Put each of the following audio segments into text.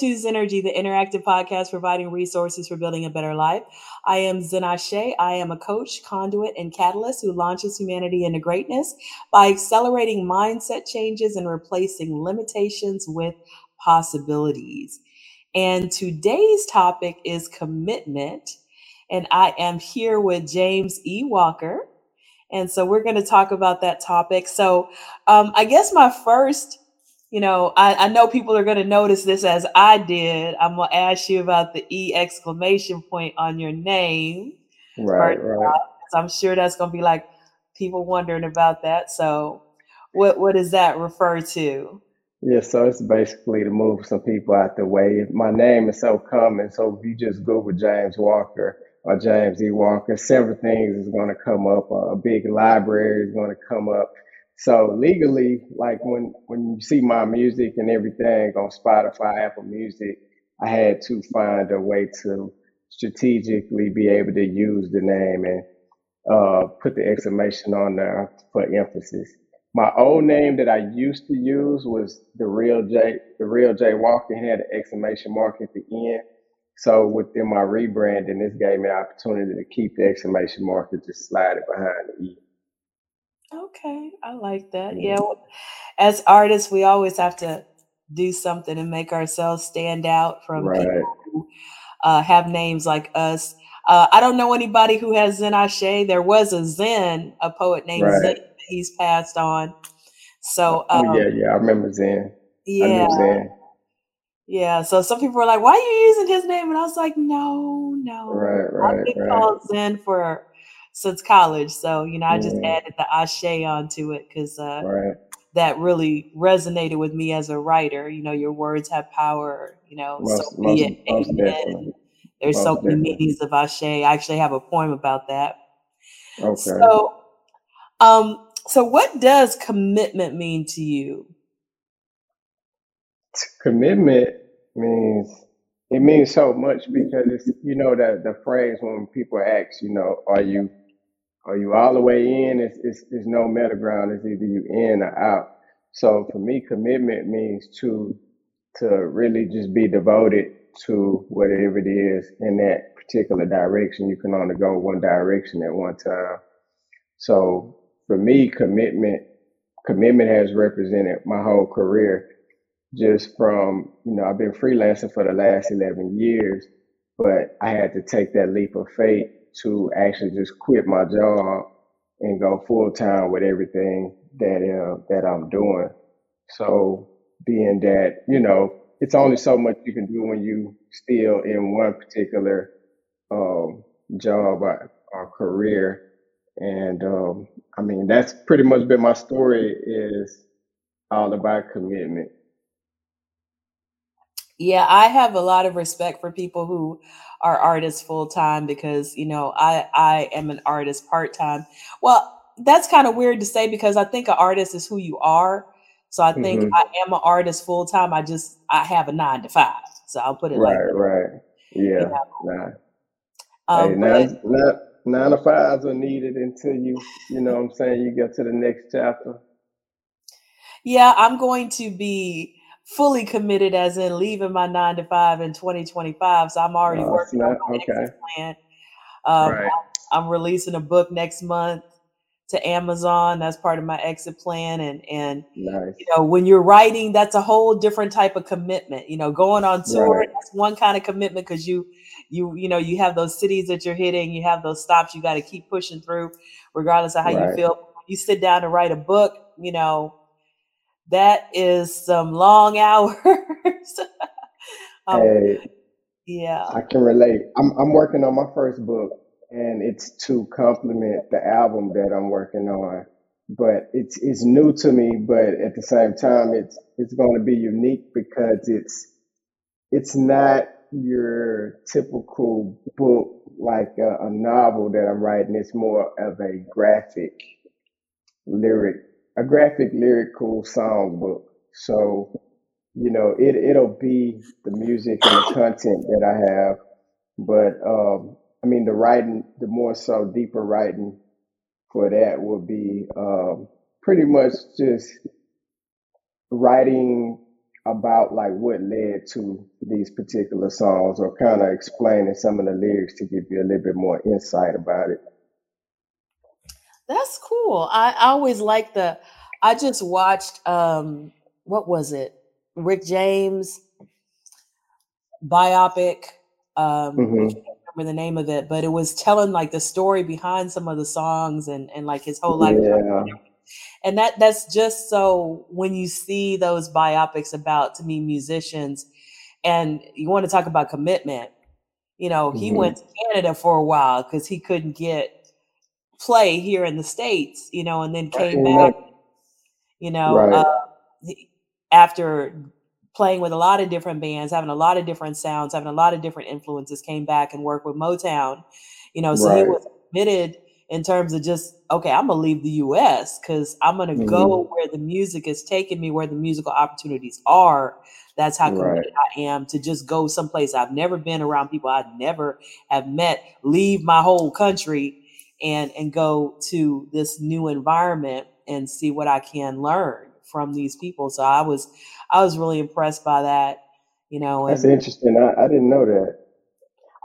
To Zennurgy, the interactive podcast providing resources for building a better life. I am Zen Ashe. I am a coach, conduit, and catalyst who launches humanity into greatness by accelerating mindset changes and replacing limitations with possibilities. And today's topic is commitment. And I am here with James E. Walker. And so we're going to talk about that topic. So um, I guess my first you know, I, I know people are going to notice this as I did. I'm going to ask you about the E exclamation point on your name. Right, right. I'm sure that's going to be like people wondering about that. So, what what does that refer to? Yeah, so it's basically to move some people out the way. My name is so common, so if you just Google James Walker or James E. Walker, several things is going to come up. A big library is going to come up so legally, like when when you see my music and everything on Spotify, Apple Music, I had to find a way to strategically be able to use the name and uh, put the exclamation on there for emphasis. My old name that I used to use was the real J, the real J Walker had an exclamation mark at the end. So within my rebranding, this gave me an opportunity to keep the exclamation mark and just slide it behind the E. Okay, I like that. Yeah, well, as artists, we always have to do something and make ourselves stand out from Right. people who uh, have names like us. Uh, I don't know anybody who has Zen Ashe. There was a Zen, a poet named Zen. He's passed on. So Oh yeah, um, yeah. I remember Zen. Yeah, Zen. yeah. So some people were like, "Why are you using his name?" And I was like, "No, no. Right, I've been right. called Zen for since college. So you know, I just Mm, added the Ashe onto it because uh, right. that really resonated with me as a writer. You know, your words have power. You know, so Most, be most, it. most Amen. There's so many meanings of Ashe. I actually have a poem about that. Okay. So, um, so what does commitment mean to you? Commitment means it means so much because it's you know that the phrase when people ask, you know, are you are you all the way in? It's it's, it's no middle ground. It's either you in or out. So for me, commitment means to to really just be devoted to whatever it is in that particular direction. You can only go one direction at one time. So for me, commitment commitment has represented my whole career just from, you know, I've been freelancing for the last 11 years, but I had to take that leap of faith to actually just quit my job and go full time with everything that uh, that I'm doing. So being that, you know, it's only so much you can do when you still in one particular um, job or, or career. And um, I mean, that's pretty much been my story is all about commitment. Yeah, I have a lot of respect for people who are artists full time because you know I I am an artist part time. Well, that's kind of weird to say because I think an artist is who you are. So I think hmm I am an artist full time. I just I have a nine to five. So I'll put it like Right, that. right. You Yeah. know, Nah. Hey, um, but nine, nine, nine to fives are needed until you, you know what I'm saying, you get to the next chapter. yeah, I'm going to be fully committed, as in leaving my nine to five in 2025. So I'm already Oh, working on my Okay. exit plan. Um, Right. I'm releasing a book next month to Amazon. That's part of my exit plan. And and Nice. you know, when you're writing, that's a whole different type of commitment. You know, going on tour, Right. that's one kind of commitment because you you you know you have those cities that you're hitting, you have those stops you got to keep pushing through, regardless of how you feel. You sit down to write a book, you know, that is some long hours. um, Hey, yeah. I can relate. I'm I'm working on my first book and it's to complement the album that I'm working on. But it's it's new to me, but at the same time it's it's going to be unique because it's it's not your typical book like a, a novel that I'm writing. It's more of a graphic lyric, a graphic lyrical song book. So, you know, it it'll be the music and the content that I have, but um, I mean the writing, the more so deeper writing for that will be um, pretty much just writing about like what led to these particular songs or kind of explaining some of the lyrics to give you a little bit more insight about it. That's cool. I, I always like the I just watched um what was it? Rick James biopic. Um hmm I remember the name of it, but it was telling like the story behind some of the songs and and like his whole life Yeah, and that that's just so when you see those biopics about to me musicians and you want to talk about commitment you know he hmm went to canada for a while because he couldn't get play here in the states you know and then came back you know Right, uh, after playing with a lot of different bands having a lot of different sounds having a lot of different influences came back and worked with motown you know so he was committed in terms of just okay i'm gonna leave the us because i'm gonna hmm go where the music is taking me where the musical opportunities are. That's how Right, committed i am to just go someplace i've never been around people i never have met leave my whole country and and go to this new environment and see what i can learn from these people so i was i was really impressed by that you know that's and interesting. I, I didn't know that.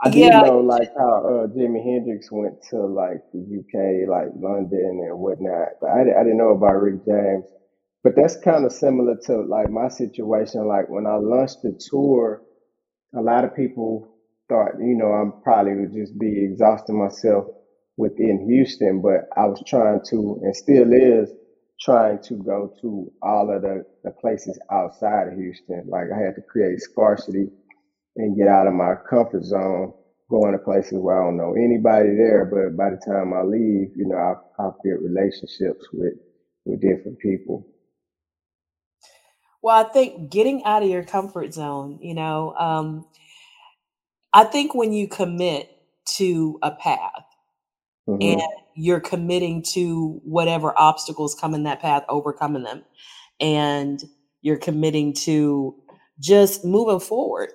I yeah know like how uh, Jimi Hendrix went to like the UK, like London and whatnot, but I, I didn't know about Rick James. But that's kind of similar to like my situation. Like when I launched the tour, a lot of people thought, you know, I'm probably would just be exhausting myself within Houston, but I was trying to, and still is, trying to go to all of the, the places outside of Houston. Like I had to create scarcity and get out of my comfort zone, going to places where I don't know anybody there. But by the time I leave, you know, I've, built relationships with, with different people. well i think getting out of your comfort zone you know um i think when you commit to a path and hmm you're committing to whatever obstacles come in that path overcoming them. And you're committing to just moving forward.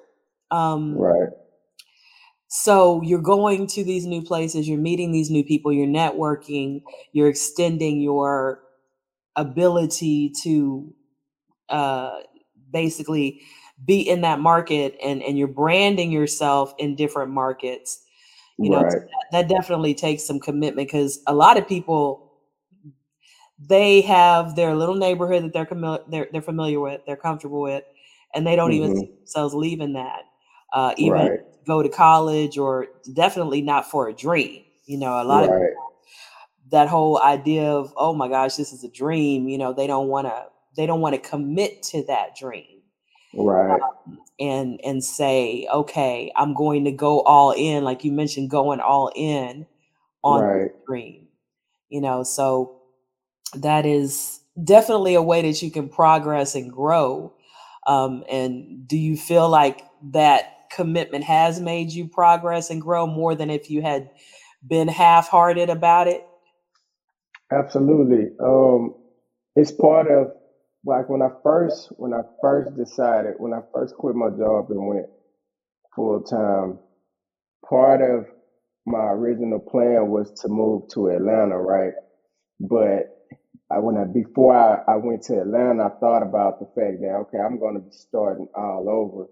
Um Right, so you're going to these new places you're meeting these new people you're networking you're extending your ability to uh basically be in that market and and you're branding yourself in different markets you know so that, that definitely takes some commitment because a lot of people they have their little neighborhood that they're, commi- they're they're familiar with, they're comfortable with, and they don't even hmm see themselves leaving that, uh, even right, go to college or definitely not for a dream. You know, a lot of right, that whole idea of oh my gosh, this is a dream. You know, they don't want to they don't want to commit to that dream right, um, and and say okay, I'm going to go all in, like you mentioned, going all in on right. dream. You know, so that is definitely a way that you can progress and grow. Um, and do you feel like that commitment has made you progress and grow more than if you had been half-hearted about it? Absolutely. Um, it's part of like when I first when I first decided when I first quit my job and went full time, part of my original plan was to move to Atlanta, right? But I when I before I, I went to Atlanta, I thought about the fact that okay, I'm gonna be starting all over.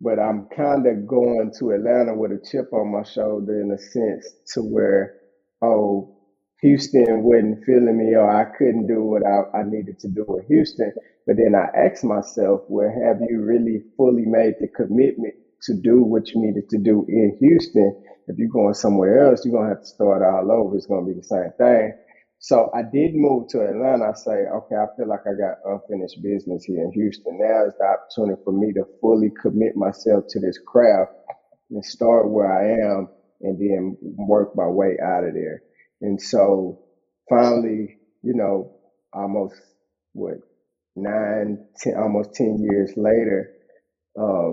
But I'm kind of going to Atlanta with a chip on my shoulder in a sense to where, oh, Houston wasn't feeling me or I couldn't do what I, I needed to do in Houston. But then I asked myself, well, have you really fully made the commitment to do what you needed to do in Houston? If you're going somewhere else, you're going to have to start all over. It's going to be the same thing. So I did move to Atlanta. I say, okay, I feel like I got unfinished business here in Houston. Now is the opportunity for me to fully commit myself to this craft and start where I am and then work my way out of there. And so finally, you know, almost what nine, ten, almost 10 years later, uh,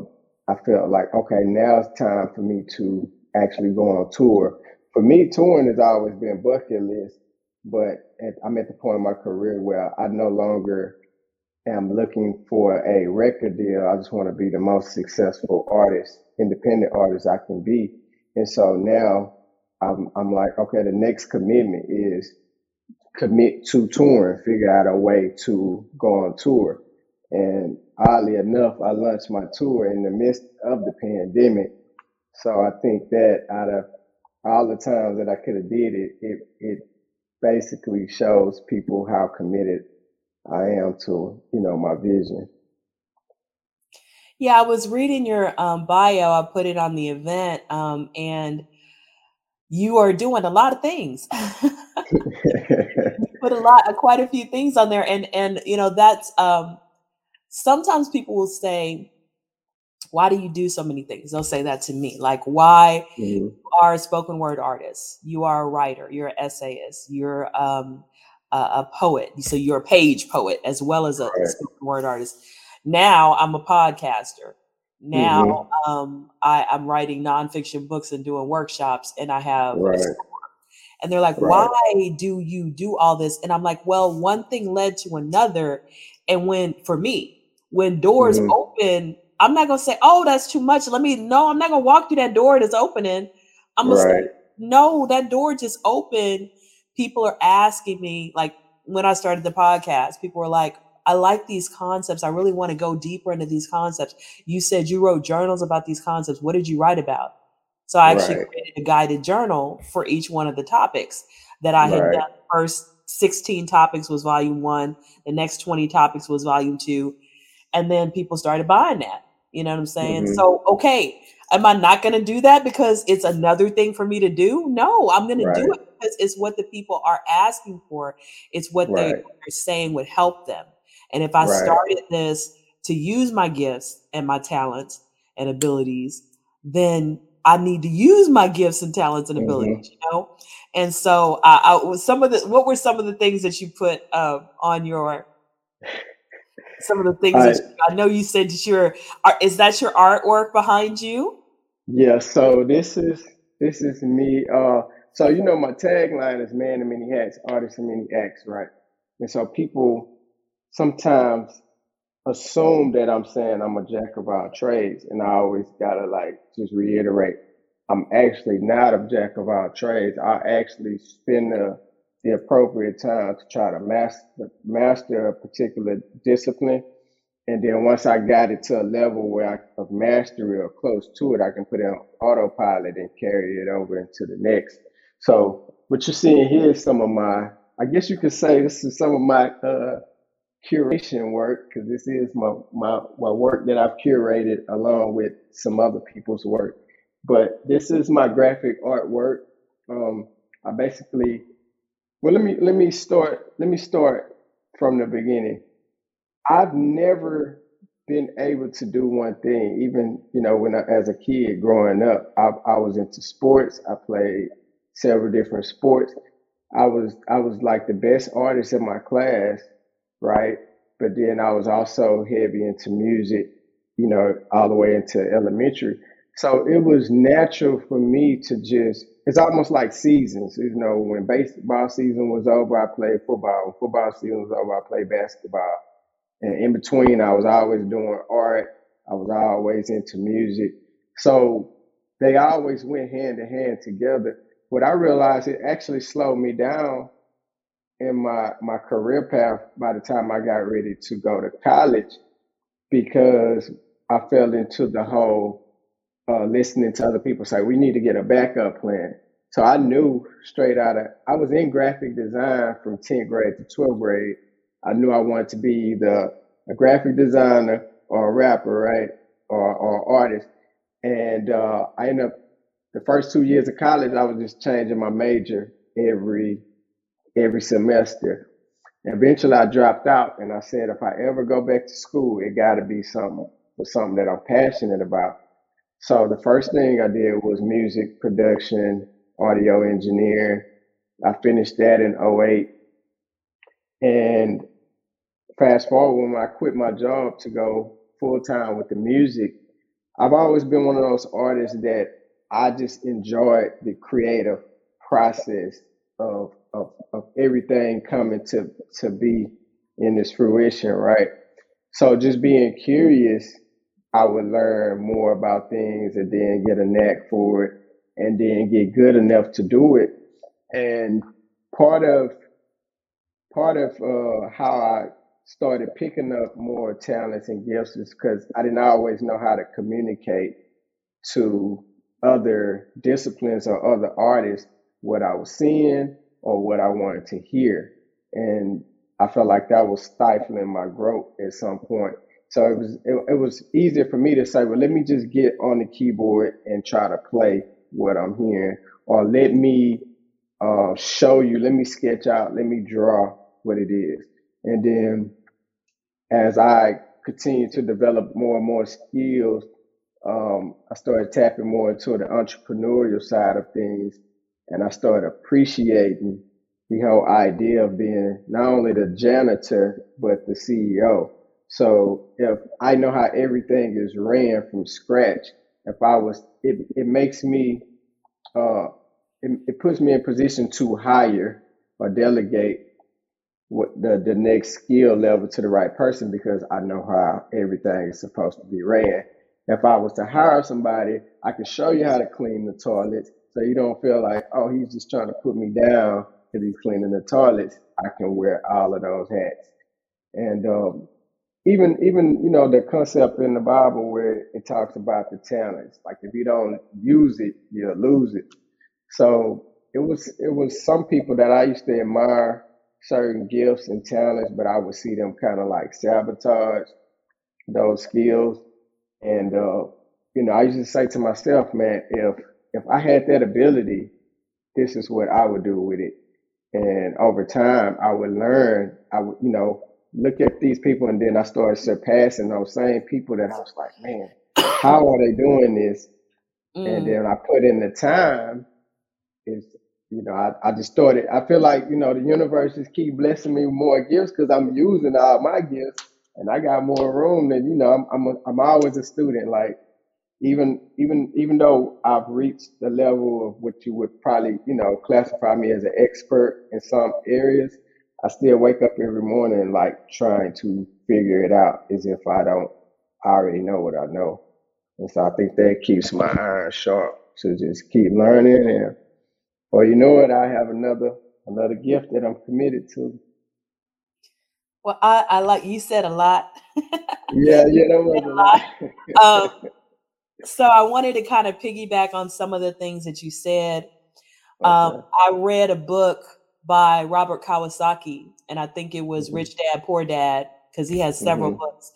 I felt like, okay, now it's time for me to actually go on tour. For me, touring has always been bucket list, but at, I'm at the point in my career where I no longer am looking for a record deal. I just want to be the most successful artist, independent artist I can be. And so now I'm, I'm like, okay, the next commitment is commit to touring, figure out a way to go on tour. And oddly enough, I launched my tour in the midst of the pandemic. So I think that out of all the times that I could have did it, it it basically shows people how committed I am to, you know, my vision. Yeah, I was reading your um, bio. I put it on the event, um, and you are doing a lot of things. put a lot, quite a few things on there, and and you know that's um, sometimes people will say, "Why do you do so many things?" They'll say that to me, like, "Why mm-hmm. you are a spoken word artist? You are a writer. You're an essayist. You're um, a, a, poet. So you're a page poet as well as a right. spoken word artist." Now I'm a podcaster. Now mm-hmm. um, I, I'm writing nonfiction books and doing workshops, and I have right. and they're like, right. why do you do all this? And I'm like, well, one thing led to another. And when, for me, when doors mm-hmm. open, I'm not going to say, oh, that's too much. Let me, no, I'm not going to walk through that door that's opening. I'm going right. to say, no, that door just opened. People are asking me, like when I started the podcast, people were like, I like these concepts. I really want to go deeper into these concepts. You said you wrote journals about these concepts. What did you write about? So I actually right. created a guided journal for each one of the topics that I had right. done. First 16 topics was volume one, the next 20 topics was volume two. And then people started buying that. You know what I'm saying? Mm-hmm. So, okay, am I not going to do that because it's another thing for me to do? No, I'm going right. to do it because it's what the people are asking for. It's what right. they're saying would help them. And if I right. started this to use my gifts and my talents and abilities, then I need to use my gifts and talents and abilities, mm-hmm. you know? And so uh, I was some of the, what were some of the things that you put uh, on your, some of the things I, you, I know you said that your, is that your artwork behind you? Yeah. So this is, this is me. Uh, so, you know, my tagline is man in many hats, artist in many acts, right? And so people, sometimes assume that I'm saying I'm a jack of all trades, and I always gotta like just reiterate, I'm actually not a jack of all trades. I actually spend the the appropriate time to try to master master a particular discipline, and then once I got it to a level where I of mastery or close to it, I can put it on autopilot and carry it over into the next. So what you're seeing here is some of my, I guess you could say this is some of my uh, curation work because this is my, my my work that I've curated along with some other people's work. But this is my graphic artwork. Um, I basically well let me let me start let me start from the beginning. I've never been able to do one thing. Even you know when I, as a kid growing up, I, I was into sports. I played several different sports. I was I was like the best artist in my class right? But then I was also heavy into music, you know, all the way into elementary. So it was natural for me to just, it's almost like seasons. You know, when baseball season was over, I played football. When football season was over, I played basketball. And in between, I was always doing art. I was always into music. So they always went hand in hand together. What I realized, it actually slowed me down in my my career path by the time I got ready to go to college because I fell into the whole uh, listening to other people say we need to get a backup plan. So I knew straight out of I was in graphic design from 10th grade to 12th grade. I knew I wanted to be either a graphic designer or a rapper, right, or or artist. And uh, I ended up the first two years of college. I was just changing my major every every semester. Eventually, I dropped out, and I said, if I ever go back to school, it got to be something something that I'm passionate about. So the first thing I did was music production, audio engineering. I finished that in 08. And fast forward when I quit my job to go full time with the music, I've always been one of those artists that I just enjoyed the creative process of of, of everything coming to to be in this fruition, right? So just being curious, I would learn more about things and then get a knack for it and then get good enough to do it. And part of part of uh, how I started picking up more talents and gifts is because I didn't always know how to communicate to other disciplines or other artists what I was seeing or what I wanted to hear. And I felt like that was stifling my growth at some point. So it was it, it was easier for me to say, well, let me just get on the keyboard and try to play what I'm hearing, or let me uh, show you, let me sketch out, let me draw what it is. And then as I continue to develop more and more skills, um, I started tapping more into the entrepreneurial side of things, and I started appreciating the whole idea of being not only the janitor but the CEO. So if I know how everything is ran from scratch, if I was, it, it makes me, uh, it, it puts me in position to hire or delegate what the, the next skill level to the right person because I know how everything is supposed to be ran. If I was to hire somebody, I can show you how to clean the toilets so you don't feel like, oh, he's just trying to put me down because he's cleaning the toilets. I can wear all of those hats. And um, even even you know the concept in the Bible where it talks about the talents, like if you don't use it, you'll lose it. So it was it was some people that I used to admire certain gifts and talents, but I would see them kind of like sabotage those skills. And uh, you know, I used to say to myself, man, if if I had that ability, this is what I would do with it. And over time, I would learn. I would, you know, look at these people, and then I started surpassing those same people that I was like, man, how are they doing this? And Mm, then I put in the time. Is you know, I, I just started. I feel like you know the universe just keep blessing me with more gifts because I'm using all my gifts, and I got more room. than you know, I'm I'm a, I'm always a student. Like even even even though I've reached the level of what you would probably you know classify me as an expert in some areas, I still wake up every morning like trying to figure it out as if I don't already know what I know. And so I think that keeps my iron sharp to just keep learning and or you know what, I have another another gift that I'm committed to. well, I, I like you said a lot. Yeah, yeah, that was a a lot. lot. Um, so I wanted to kind of piggyback on some of the things that you said. Um, I read a book by Robert Kawasaki, and I think it was hmm Rich Dad Poor Dad because he has several hmm books.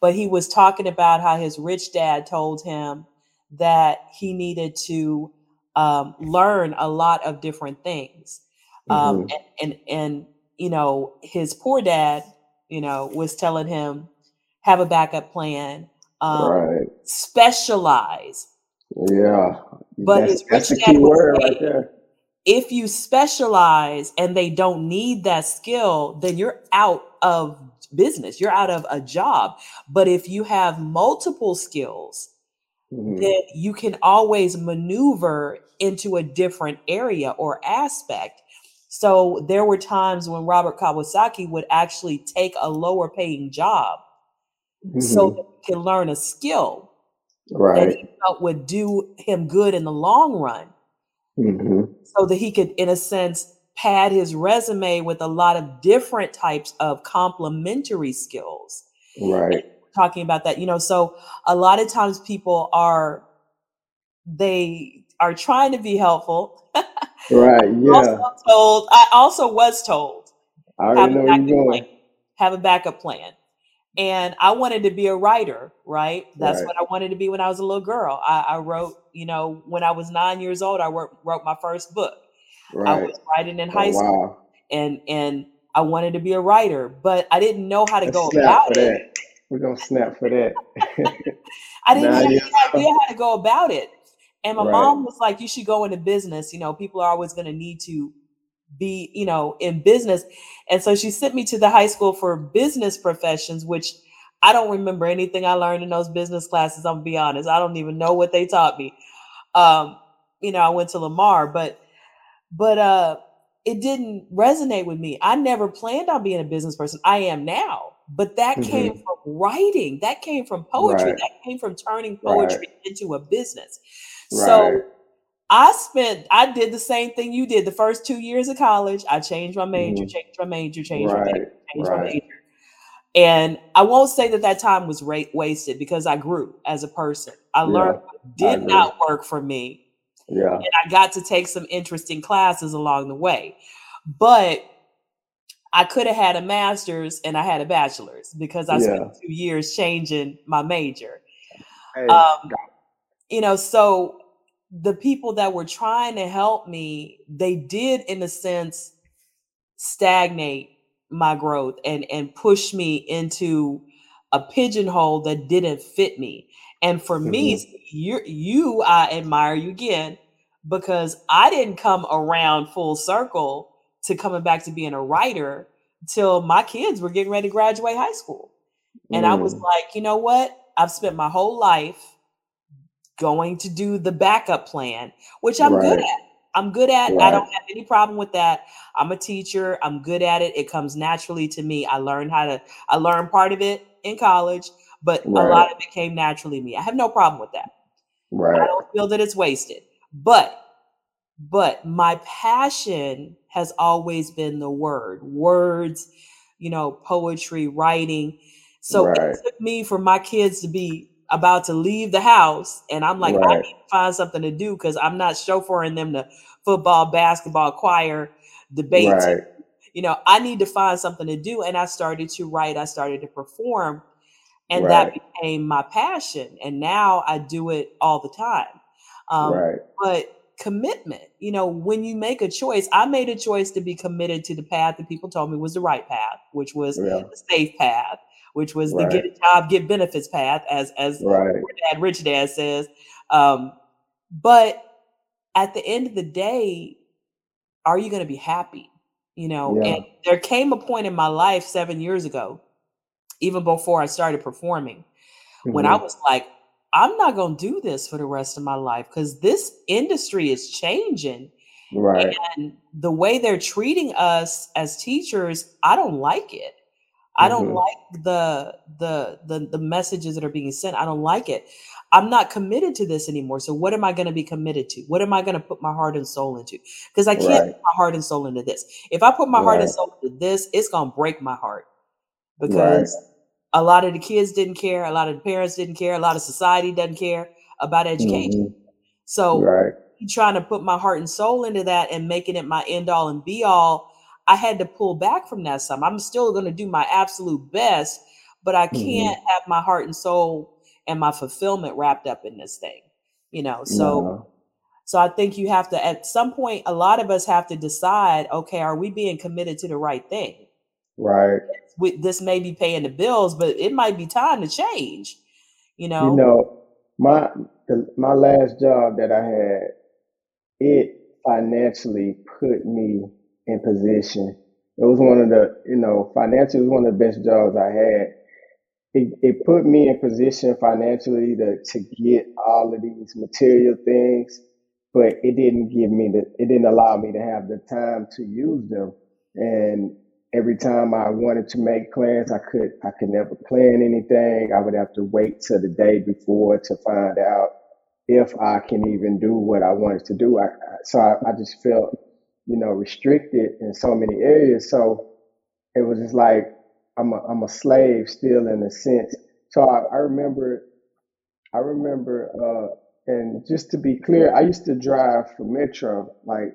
But he was talking about how his rich dad told him that he needed to um, learn a lot of different things, um, hmm and, and and you know his poor dad, you know, was telling him have a backup plan, um, Right. Specialize. Yeah. But That's that's rich the dad key would word right there. if you specialize and they don't need that skill, then you're out of business, you're out of a job. But if you have multiple skills, hmm then you can always maneuver into a different area or aspect. So there were times when Robert Kawasaki would actually take a lower paying job so hmm that he can learn a skill that Right. he felt would do him good in the long run hmm so that he could, in a sense, pad his resume with a lot of different types of complementary skills. Right. talking about that, you know, so a lot of times people are they are trying to be helpful. Right. also Yeah. told, I also was told, I have a backup plan. Have a backup plan. And I wanted to be a writer, right? That's Right. what I wanted to be when I was a little girl. I, I wrote, you know, when I was nine years old, I wrote, wrote my first book. I was writing in Oh high school wow. and and I wanted to be a writer, but I didn't know how to Let's go about it. We're gonna snap for that. I didn't have any idea how to go about it. And my Right. mom was like, you should go into business. You know, people are always going to need to be, you know, in business. And so she sent me to the high school for business professions, which I don't remember anything I learned in those business classes. I'm gonna be honest. I don't even know what they taught me. Um, you know, I went to Lamar, but but uh it didn't resonate with me. I never planned on being a business person. I am now. But that came hmm from writing. That came from poetry. Right. That came from turning Right. poetry into a business. Right. So I spent I did the same thing you did the first 2 years of college. I changed my major, hmm changed my major, changed my major, Right. my major. And I won't say that that time was ra- wasted because I grew as a person. I Yeah, learned I did not work for me, Yeah, and I got to take some interesting classes along the way. But I could have had a master's and I had a bachelor's because I yeah. spent two years changing my major. Hey, Um, you know, so the people that were trying to help me, they did in a sense stagnate my growth and and push me into a pigeonhole that didn't fit me. And for me, hmm you you I admire you again because I didn't come around full circle to coming back to being a writer till my kids were getting ready to graduate high school. And I was Mm, like, you know what? I've spent my whole life going to do the backup plan, which I'm good at. I'm good at. I don't have any problem with that. I'm a teacher. I'm good at it. It comes naturally to me. I learned how to I learned part of it in college, but a lot of it came naturally to me. I have no problem with that. Right. I don't feel that it's wasted. But but my passion has always been the word words you know poetry writing so it took me for my kids to be about to leave the house and i'm like i need to find something to do because i'm not chauffeuring them to football basketball choir debate right, you know i need to find something to do and i started to write i started to perform and that became my passion and now i do it all the time. Um, right. but commitment you know when you make a choice i made a choice to be committed to the path that people told me was the right path which was Yeah, the safe path which was the get a job get benefits path as as right, dad rich dad says. Um but at the end of the day are you going to be happy? You know yeah, and there came a point in my life 7 years ago even before i started performing when I hmm was like, I'm not going to do this for the rest of my life because this industry is changing. right, And the way they're treating us as teachers, I don't like it. I don't hmm like the the the the messages that are being sent. I don't like it. I'm not committed to this anymore. So what am I going to be committed to? What am I going to put my heart and soul into? Because I can't right, put my heart and soul into this. If I put my heart and soul into this, it's going to break my heart right, because a lot of the kids didn't care, a lot of the parents didn't care, a lot of society doesn't care about education. hmm So right, trying to put my heart and soul into that and making it my end all and be all, I had to pull back from that some. I'm still going to do my absolute best, but I can't mm-hmm. have my heart and soul and my fulfillment wrapped up in this thing. You know, so No, so I think you have to at some point a lot of us have to decide, okay, are we being committed to the right thing? right. with this may be paying the bills, but it might be time to change, you know? You know? know, my the, my last job that I had, it financially put me in position. It was one of the, you know, financially was one of the best jobs I had. It, it put me in position financially to, to get all of these material things, but it didn't give me the, it didn't allow me to have the time to use them. And every time I wanted to make plans, I could, I could never plan anything. I would have to wait till the day before to find out if I can even do what I wanted to do. I, I- so I, I just felt, you know, restricted in so many areas. So it was just like I'm a I'm a slave still in a sense. So I, I remember I remember uh and just to be clear, I used to drive for Metro, like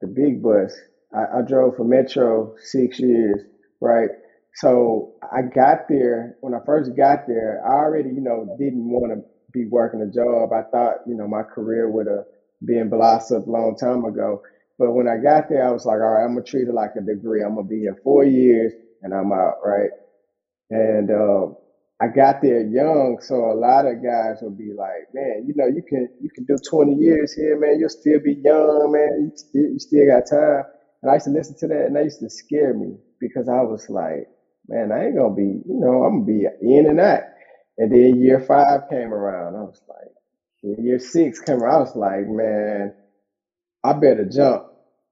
the big bus. I, I drove for Metro six years, right? So I got there when I first got there, I already, you know, didn't want to be working a job. I thought, you know, my career would have been blossomed a long time ago. But when I got there, I was like, all right, I'm gonna treat it like a degree. I'm gonna be here four years and I'm out, right? And uh, I got there young, so a lot of guys would be like, "Man, you know, you can you can do 20 years here, man. You'll still be young, man. You still, you still got time." And I used to listen to that, and that used to scare me because I was like, "Man, I ain't gonna be, you know, I'm gonna be in and out." And then year five came around, I was like, year six came around, I was like, "Man, I better jump."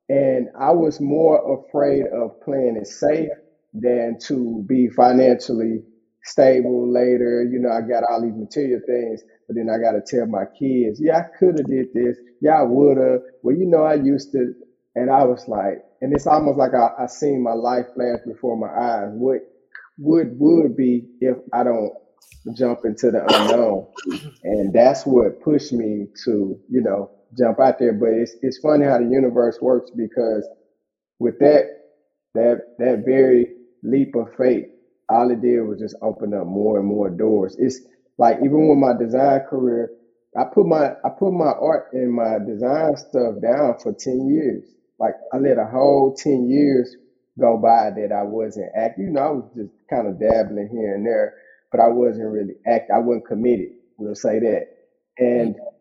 And I was more afraid of playing it safe than to be financially stable later. You know, I got all these material things, but then I got to tell my kids, yeah, I could have did this. Yeah, I would have. Well, you know, I used to. And I was like, and it's almost like I, I seen my life flash before my eyes. What would would be if I don't jump into the unknown. And that's what pushed me to, you know, jump out there. But it's it's funny how the universe works because with that that that very leap of faith, all it did was just open up more and more doors. It's like even with my design career, I put my I put my art and my design stuff down for 10 years. Like I let a whole 10 years go by that I wasn't acting. You know, I was just kind of dabbling here and there, but I wasn't really act. I wasn't committed. We'll say that. And mm-hmm.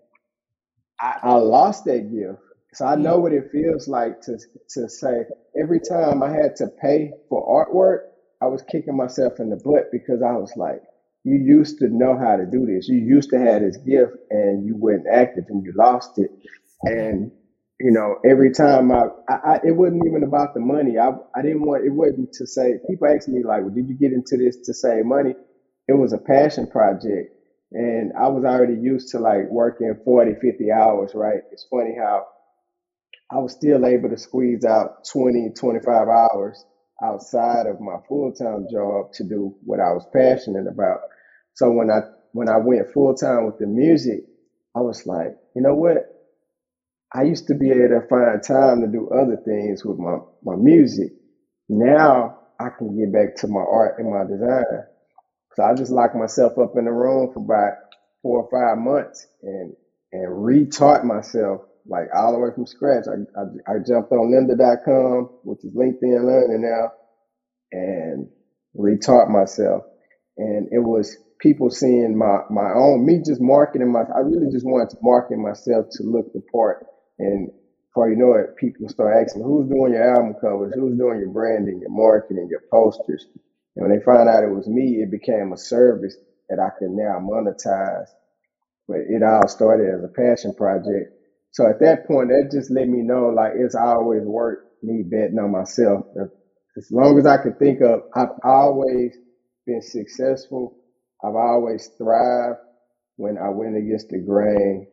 I, I lost that gift. So I know what it feels like to to say every time I had to pay for artwork, I was kicking myself in the butt because I was like, you used to know how to do this. You used to have this gift and you weren't active and you lost it. And you know, every time I, I, I it wasn't even about the money. I, I didn't want, it wasn't to say, people ask me like, well, did you get into this to save money? It was a passion project. And I was already used to like working 40, 50 hours, right? It's funny how I was still able to squeeze out 20, 25 hours outside of my full-time job to do what I was passionate about. So when I when I went full-time with the music, I was like, you know what? I used to be able to find time to do other things with my, my music. Now I can get back to my art and my design. So I just locked myself up in the room for about four or five months and and retaught myself like all the way from scratch. I, I, I jumped on lynda.com, which is LinkedIn Learning now, and retaught myself. And it was people seeing my my own me just marketing my I really just wanted to market myself to look the part and before you know it, people start asking, who's doing your album covers? Who's doing your branding, your marketing, your posters? And when they found out it was me, it became a service that I could now monetize. But it all started as a passion project. So at that point, that just let me know like it's always worth me betting on myself. As long as I can think of, I've always been successful. I've always thrived when I went against the grain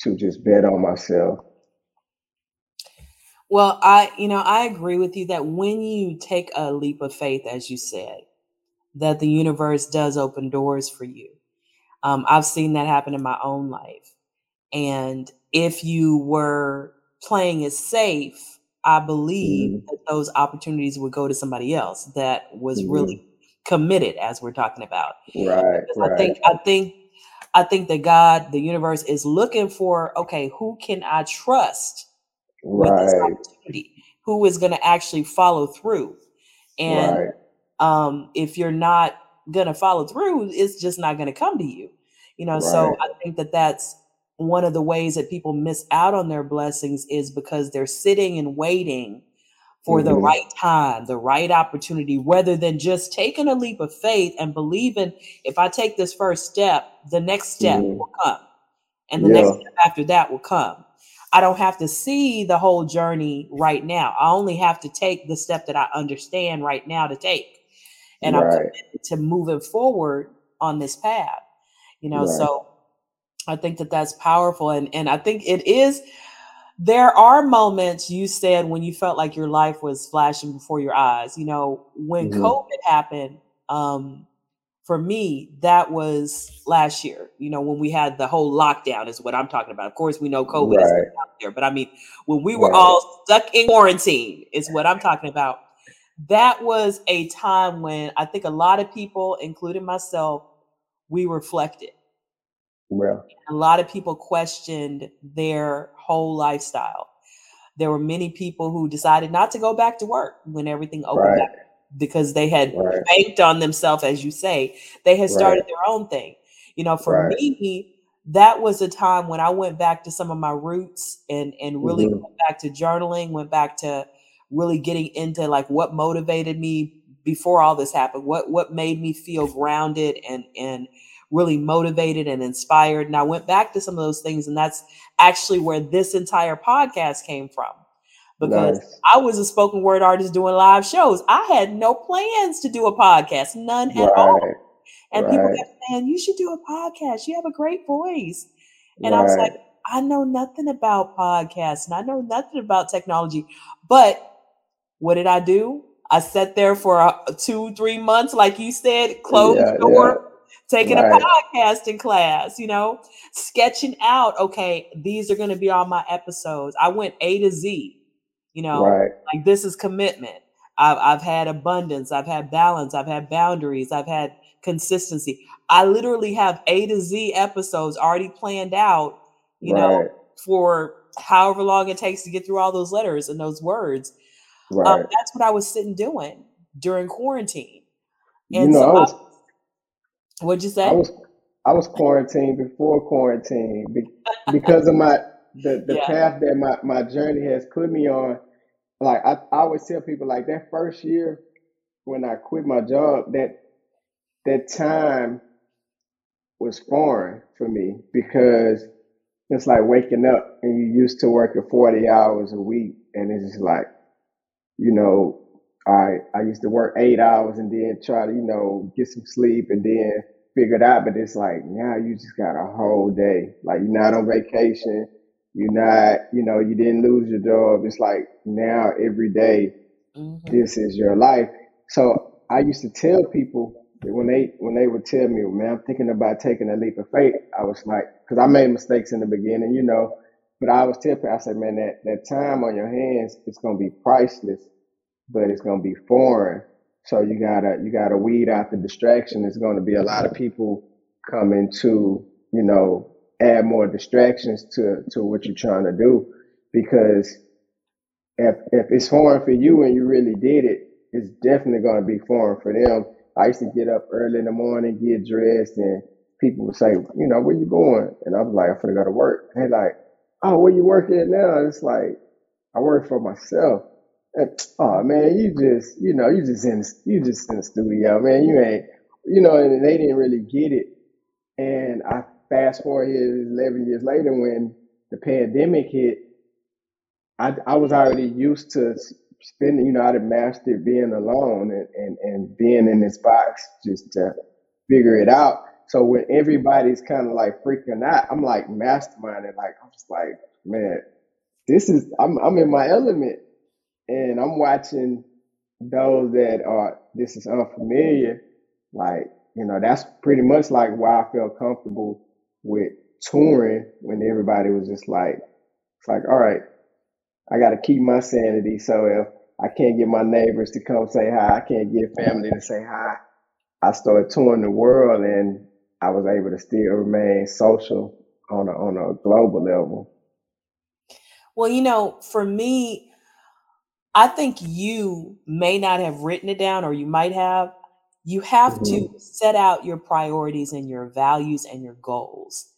to just bet on myself. Well, I, you know, I agree with you that when you take a leap of faith, as you said, that the universe does open doors for you. Um, I've seen that happen in my own life. And if you were playing it safe, I believe mm-hmm. that those opportunities would go to somebody else that was mm-hmm. really committed, as we're talking about. Right, right. I think I think I think that God, the universe, is looking for okay, who can I trust with this opportunity? Who is going to actually follow through? And right. um, if you're not going to follow through, it's just not going to come to you. You know, right. so I think that that's one of the ways that people miss out on their blessings is because they're sitting and waiting for mm-hmm. the right time, the right opportunity, rather than just taking a leap of faith and believing if I take this first step, the next step mm-hmm. will come. And the yeah. next step after that will come. I don't have to see the whole journey right now. I only have to take the step that I understand right now to take. And right. I'm committed to moving forward on this path. You know, right. so I think that that's powerful. And, and I think it is there are moments you said when you felt like your life was flashing before your eyes. You know, when mm-hmm. COVID happened, um, for me, that was last year. You know, when we had the whole lockdown, is what I'm talking about. Of course, we know COVID right. is out there, but I mean, when we were right. all stuck in quarantine, is what I'm talking about. That was a time when I think a lot of people, including myself, we reflected. Well, a lot of people questioned their whole lifestyle. There were many people who decided not to go back to work when everything opened right. up because they had right. banked on themselves, as you say. They had started right. their own thing. You know, for me, that was a time when I went back to some of my roots and and really mm-hmm. went back to journaling, went back to really getting into like what motivated me before all this happened, what what made me feel grounded and and really motivated and inspired. And I went back to some of those things, and that's actually where this entire podcast came from. Because nice. I was a spoken word artist doing live shows. I had no plans to do a podcast, none at right. all. And right. people kept saying, You should do a podcast. You have a great voice. And right. I was like, I know nothing about podcasts and I know nothing about technology. But what did I do? I sat there for uh, two, three months, like you said, closed Yeah, door, taking a podcasting class, you know, sketching out, okay, these are going to be all my episodes. I went A to Z, you know, Right. like this is commitment. I've, I've had abundance, I've had balance, I've had boundaries, I've had consistency. I literally have A to Z episodes already planned out, you know, for however long it takes to get through all those letters and those words. Um, Right. that's what I was sitting doing during quarantine. You know, so I I, what'd you I say? was I was quarantined before quarantine be, because of my the the Yeah. path that my my journey has put me on. Like I, I always tell people, like that first year when I quit my job, that that time was foreign for me because it's like waking up and you used to working 40 hours a week and it's just like, you know, I I used to work eight hours and then try to, you know, get some sleep and then figure it out. But it's like now you just got a whole day. Like you're not on vacation. You're not, you know, you didn't lose your job. It's like now every day hmm this is your life. So I used to tell people that when they when they would tell me, man, I'm thinking about taking a leap of faith. I was like, because I made mistakes in the beginning, you know, but I was telling people, I said, man, that that time on your hands, it's gonna be priceless, but it's gonna be foreign. So you gotta you gotta weed out the distraction. There's gonna be a lot of people coming to, you know, add more distractions to to what you're trying to do because if if it's foreign for you and you really did it, it's definitely going to be foreign for them. I used to get up early in the morning, get dressed, and people would say, you know, where you going? And I was like, I'm gonna go to work. And they're like, oh, where you working at now? And it's like, I work for myself. And, oh man, you just, you know, you just in, you just in the studio, man. You ain't, you know, and they didn't really get it. And I fast forward here 11 years later when the pandemic hit, I, I was already used to spending, you know, I'd mastered being alone and, and, and being in this box just to figure it out. So when everybody's kind of like freaking out, I'm like masterminding, like, I'm just like, man, this is, I'm, I'm in my element and I'm watching those that are, this is unfamiliar. Like, you know, that's pretty much like why I felt comfortable with touring when everybody was just like, it's like, all right, I got to keep my sanity. So if I can't get my neighbors to come say hi, I can't get family to say hi. I started touring the world, and I was able to still remain social on a on a global level. Well, you know, for me, I think you may not have written it down, or you might have. You have hmm to set out your priorities and your values and your goals.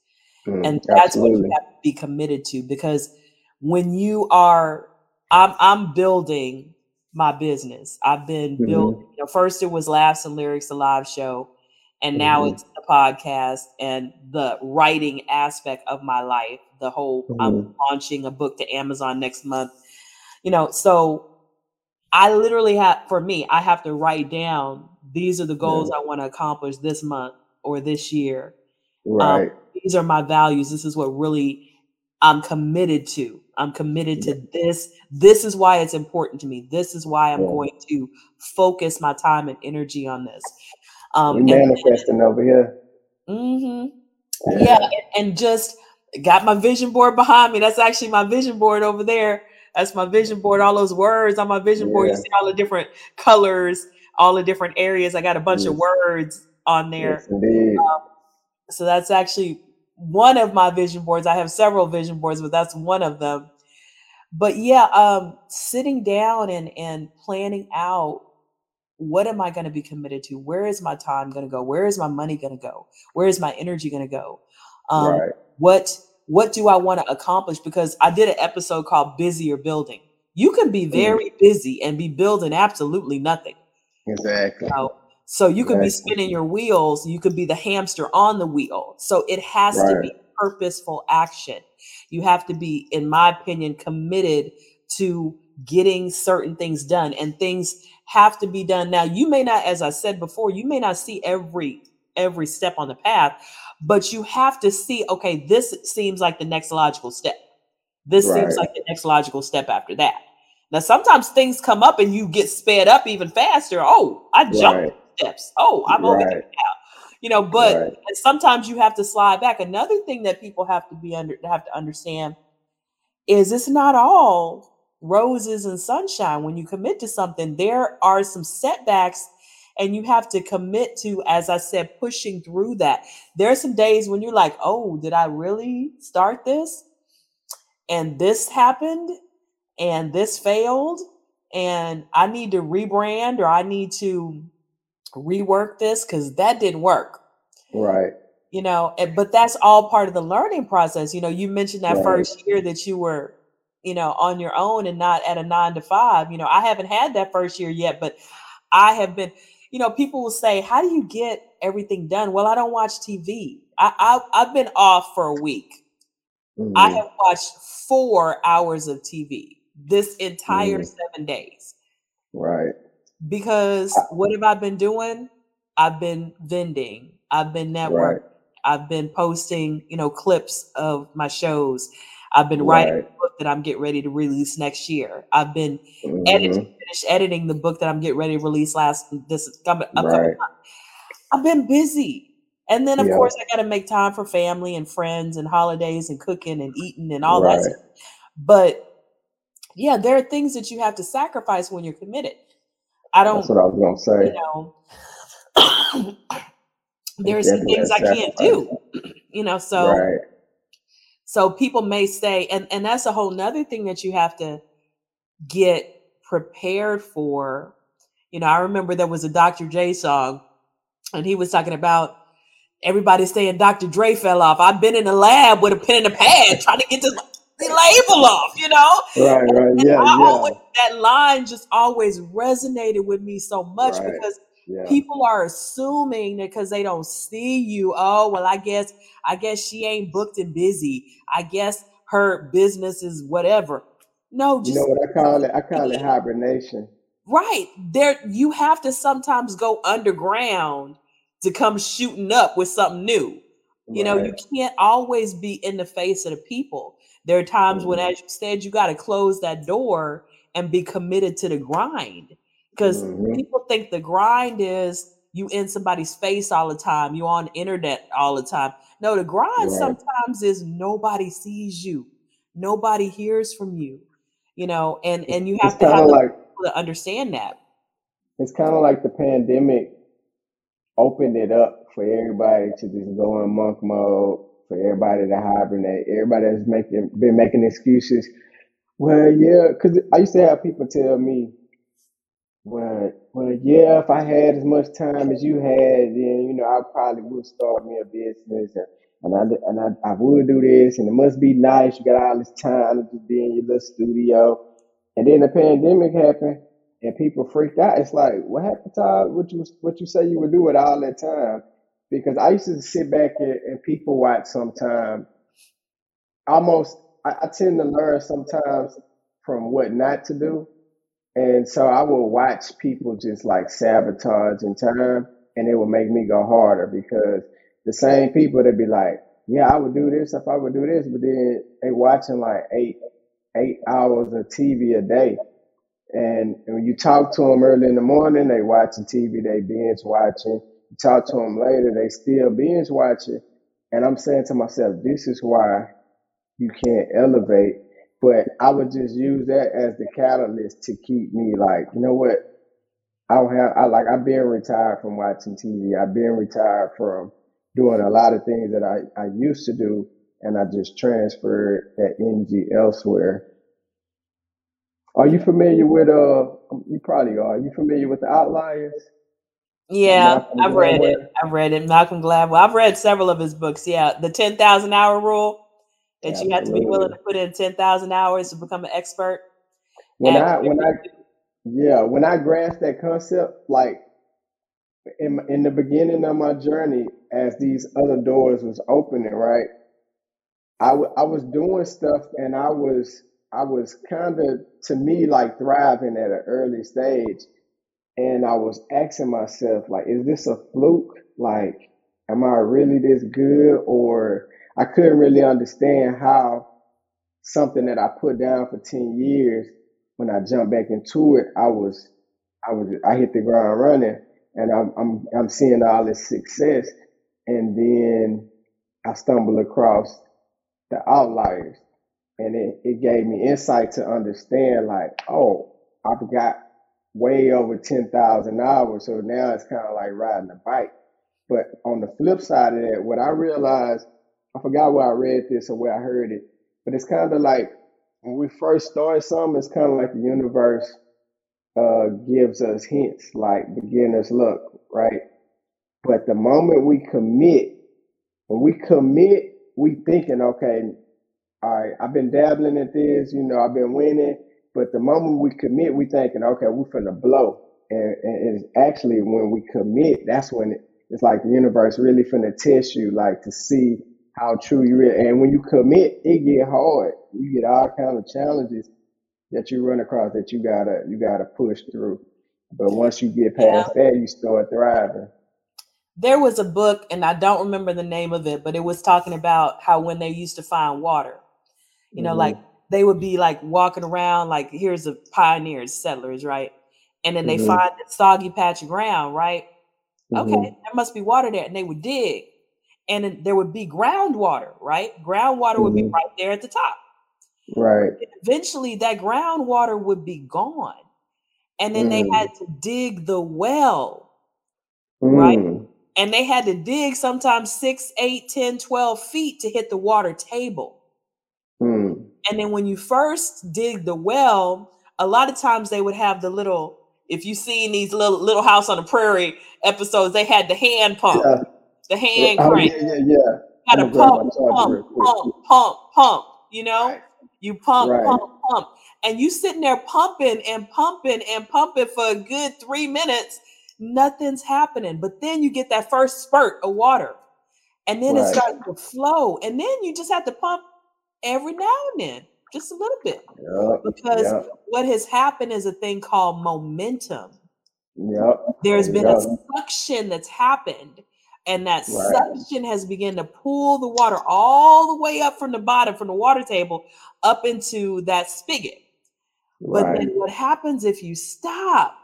Mm, And that's what you have to be committed to because when you are I'm I'm building my business. I've been hmm building, you know, first it was Laughs and Lyrics, the live show, and now hmm it's the podcast and the writing aspect of my life. The whole I'm launching a book to Amazon next month. You know, so I literally have for me, I have to write down these are the Yeah. goals I want to accomplish this month or this year. Um, Right. these are my values. This is what really I'm committed to. I'm committed Yeah. to this. This is why it's important to me. This is why I'm Yeah. going to focus my time and energy on this. Um, and then, manifesting over here. Mm-hmm. yeah, Yeah. and, and just got my vision board behind me. That's actually my vision board over there. That's my vision board. All those words on my vision board. You see all the different colors, all the different areas. I got a bunch of words on there. Yes. Um, so that's actually one of my vision boards. I have several vision boards, but that's one of them. But yeah, um, sitting down and and planning out what am I going to be committed to? Where is my time going to go? Where is my money going to go? Where is my energy going to go? Um, Right. what what do I want to accomplish? Because I did an episode called "Busy or Building." You can be Mm. very busy and be building absolutely nothing. Exactly. know, so you could be spinning your wheels, you could be the hamster on the wheel. So it has to be purposeful action. You have to be, in my opinion, committed to getting certain things done, and things have to be done. Now, you may not, as I said before, you may not see every every step on the path, but you have to see, okay, this seems like the next logical step. This seems like the next logical step after that. Now, sometimes things come up and you get sped up even faster. Oh, I jumped Right. steps. Oh, I'm over here Right. now. You know, but Right. sometimes you have to slide back. Another thing that people have to be under have to understand is it's not all roses and sunshine. When you commit to something, there are some setbacks, and you have to commit to, as I said, pushing through that. There are some days when you're like, oh, did I really start this? And this happened, and this failed, and I need to rebrand or I need to rework this because that didn't work Right. you know but that's all part of the learning process you know you mentioned that Right. first year that you were you know on your own and not at a nine to five you know i haven't had that first year yet but i have been you know people will say how do you get everything done well i don't watch tv i, I i've been off for a week i Mhm. have watched four hours of tv this entire Mm. seven days Right. because what have i been doing i've been vending i've been networking Right. I've been posting, you know, clips of my shows. I've been writing Right. a book that I'm getting ready to release next year. I've been editing, Mhm. finished editing the book that I'm getting ready to release last this coming upcoming Right. month. I've been busy. And then of Yeah. course I gotta make time for family and friends and holidays and cooking and eating and all that stuff. But yeah, there are things that you have to sacrifice when you're committed. I don't, That's what I was gonna say. you know, It's there's some things I can't do, you know, so Right. so people may say, and, and that's a whole nother thing that you have to get prepared for. You know, I remember there was a Dr. J song, and he was talking about everybody saying Dr. Dre fell off. I've been in the lab with a pen and a pad trying to get this the label off, you know? Right. Right. And Yeah. I Yeah. always that line just always resonated with me so much Right. because Yeah. people are assuming that because they don't see you oh well i guess i guess she ain't booked and busy i guess her business is whatever no You know what I call it? I call it hibernation. right there you have to sometimes go underground to come shooting up with something new you know you can't always be in the face of the people there are times when Mhm. as you said you got to close that door and be committed to the grind because Mhm. people think the grind is you in somebody's face all the time you on the internet all the time no the grind Right. sometimes is nobody sees you nobody hears from you you know and and you It's have to have like to understand that it's kind of like the pandemic opened it up for everybody to just go in monk mode, for everybody to hibernate. Everybody that's making been making excuses. Well, yeah, because I used to have people tell me, well, well, yeah, if I had as much time as you had, then you know I probably would start me a business, and, and I and I, I would do this, and it must be nice. You got all this time to just be in your little studio, and then the pandemic happened, and people freaked out. It's like, what happened to all, what you what you say you would do with all that time? Because I used to sit back and, and people watch sometimes. Almost, I, I tend to learn sometimes from what not to do. And so I will watch people just like sabotage in time, and it will make me go harder because the same people that be like, "Yeah, I would do this if I would do this," but then they watching like eight eight hours of TV a day, and when you talk to them early in the morning, they watching TV, they binge watching. Talk to them later, they still binge watching, and I'm saying to myself, "This is why you can't elevate." But I would just use that as the catalyst to keep me like, you know what? I don't have I like I've been retired from watching TV. I've been retired from doing a lot of things that I, I used to do and I just transferred that energy elsewhere. Are you familiar with uh you probably are. Are you familiar with the outliers? Yeah Malcolm i've read it. I've read it. Malcolm gladwell. I've read several of his books. Yeah the 10000 hour rule that you have to be willing to put in 10,000 hours to become an expert. When at I when I yeah, when I grasped that concept, like in in the beginning of my journey, as these other doors was opening, right? I I was doing stuff and I was I was kind of to me like thriving at an early stage and I was asking myself like is this a fluke? Like am I really this good? Or I couldn't really understand how something that I put down for 10 years when I jumped back into it, I was I was I hit the ground running, and I'm I'm I'm seeing all this success, and then I stumbled across the outliers, and it, it gave me insight to understand like, oh, I've got way over ten thousand hours, so now it's kind of like riding a bike. But on the flip side of that, what I realized, I forgot where I read this or where I heard it, but it's kind of like when we first start something, it's kind of like the universe uh, gives us hints, like beginner's luck, right? But the moment we commit, when we commit, we thinking, okay, all right, I've been dabbling at this, you know, I've been winning. But the moment we commit, we thinking, okay, we're finna blow. And, and it's actually when we commit, that's when it, it's like the universe really finna test you, like to see how true you really. And when you commit, it get hard. You get all kind of challenges that you run across that you gotta you gotta push through. But once you get past yeah. that, you start thriving. There was a book, and I don't remember the name of it, but it was talking about how when they used to find water, you know, mm-hmm. like they would be like walking around, like here's the pioneers, settlers, right? And then they mm-hmm. find a soggy patch of ground, right? Mm-hmm. Okay, there must be water there, and they would dig, and then there would be groundwater, right? Groundwater would be mm-hmm. right there at the top. Right. Eventually, that groundwater would be gone. And then mm. they had to dig the well, mm. right? And they had to dig sometimes six, eight, 10, 12 feet to hit the water table. And then when you first dig the well, a lot of times they would have the little, if you see in these little little house on the prairie episodes, they had the hand pump, yeah. the hand yeah. crank. Oh, yeah, yeah, yeah. Had a pump, pump, pump, pump, pump, you know? Right. You pump, right. pump, pump. And you sitting there pumping and pumping and pumping for a good three minutes. Nothing's happening. But then you get that first spurt of water. And then right. it starts to flow. And then you just have to pump every now and then, just a little bit. Yep. Because yep. what has happened is a thing called momentum. Yep. There's been a suction that's happened and that right. suction has begun to pull the water all the way up from the bottom from the water table up into that spigot right. but then what happens if you stop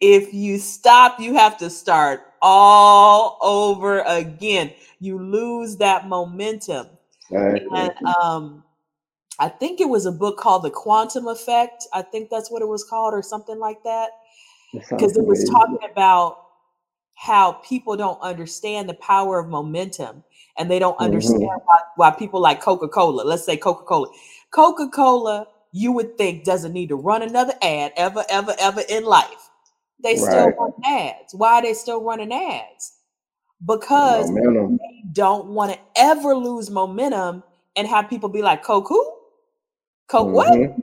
if you stop you have to start all over again you lose that momentum right. and um i think it was a book called the quantum effect i think that's what it was called or something like that because it was talking about how people don't understand the power of momentum and they don't understand mm-hmm. why, why people like Coca-Cola, let's say Coca-Cola. Coca-Cola, you would think doesn't need to run another ad ever, ever, ever in life. They right. still run ads. Why are they still running ads? Because momentum. Don't want to ever lose momentum and have people be like, Coke who? Coke mm-hmm. what?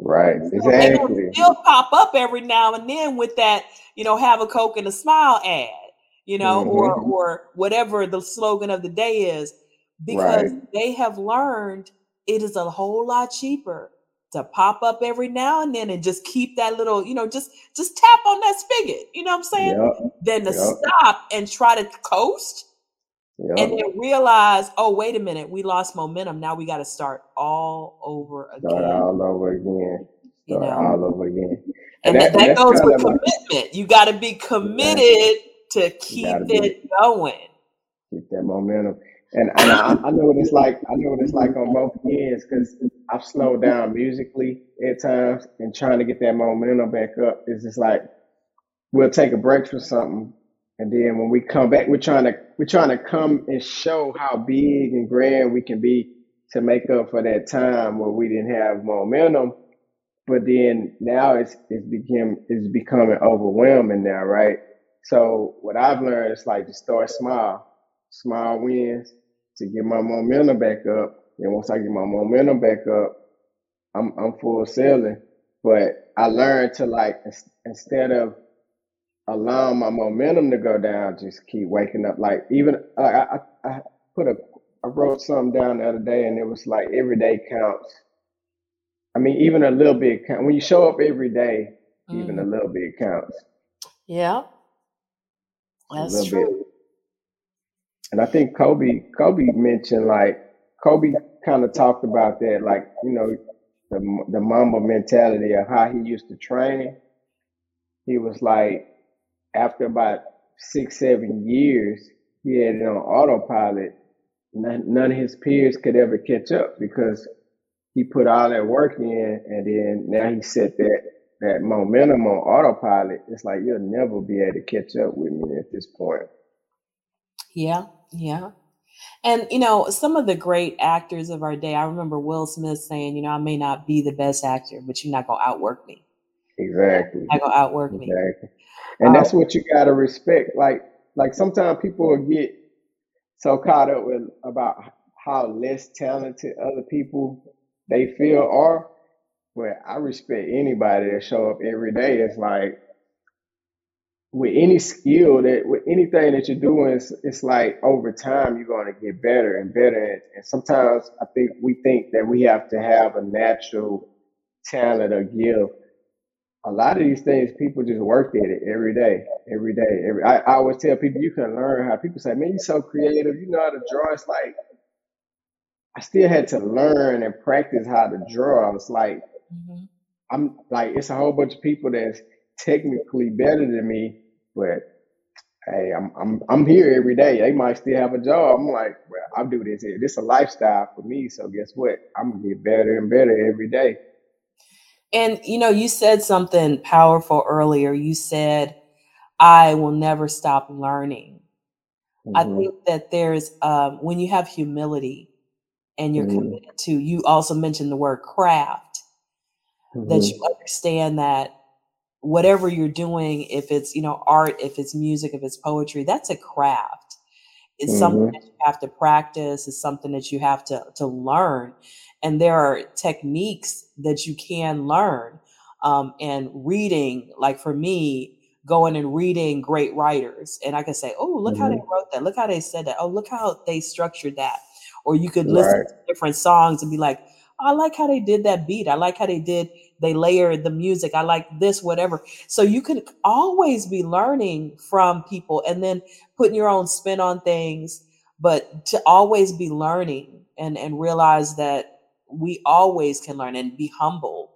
Right, exactly. still pop up every now and then with that, you know, have a Coke and a smile ad, you know, mm-hmm. or or whatever the slogan of the day is, because right. they have learned it is a whole lot cheaper to pop up every now and then and just keep that little, you know, just just tap on that spigot, you know what I'm saying? Yep. Than to yep. stop and try to coast Yep. and then realize, oh, wait a minute, we lost momentum. Now we got to start all over again. Start all over again. Start you know? all over again. And, and that, that, that goes with commitment. Like, you got to be committed to keep it be, going. Keep that momentum. And, and I, I, know what it's like. I know what it's like on both ends because I've slowed down musically at times and trying to get that momentum back up. It's just like we'll take a break for something and then when we come back, we're trying to we're trying to come and show how big and grand we can be to make up for that time where we didn't have momentum. But then now it's it's become it's becoming overwhelming now, right? So what I've learned is like to start small, small wins to get my momentum back up. And once I get my momentum back up, I'm I'm full sailing. But I learned to like instead of allowing my momentum to go down, just keep waking up. Like even like I, I put a I wrote something down the other day, and it was like every day counts. I mean, even a little bit count. When you show up every day, mm. even a mm-hmm. little bit counts. Yeah, that's true. Bit. And I think Kobe Kobe mentioned like Kobe kind of talked about that, like you know, the the Mamba mentality of how he used to train. He was like, after about six seven years, he had it on autopilot. None, none of his peers could ever catch up because he put all that work in, and then now he set that that momentum on autopilot. It's like you'll never be able to catch up with me at this point. Yeah, yeah. And you know, some of the great actors of our day, I remember Will Smith saying, you know, I may not be the best actor, but you're not gonna outwork me. Exactly. Not gonna outwork me. And Um, that's what you gotta respect. Like like sometimes people will get so caught up with about how less talented other people they feel are. But I respect anybody that show up every day. It's like with any skill that with anything that you're doing, it's, it's like over time you're going to get better and better. And, and sometimes I think we think that we have to have a natural talent or gift. A lot of these things, people just work at it every day, every day. Every I, I always tell people you can learn how people say, "Man, you're so creative. You know how to draw." It's like I still had to learn and practice how to draw. It's like mhm. I'm like it's a whole bunch of people that's technically better than me, but hey, I'm I'm I'm here every day. They might still have a job. I'm like, well, I'll do this here. This is a lifestyle for me. So guess what? I'm gonna get better and better every day. And you know, you said something powerful earlier. You said, I will never stop learning. I hmm think that there's um, when you have humility and you're hmm committed to, you also mentioned the word craft, that hmm you understand that whatever you're doing, if it's, you know, art, if it's music, if it's poetry, that's a craft. It's something hmm that you have to practice, it's something that you have to to learn. And there are techniques that you can learn. Um, and reading, like for me, going and reading great writers, and I can say, "Oh, look how they hmm wrote that. Look how they said that. Oh, look how they structured that." Or you could listen Right. to different songs and be like, "I like how they did that beat. I like how they did they layered the music. I like this, whatever." So you can always be learning from people and then putting your own spin on things, but to always be learning and and realize that we always can learn and be humble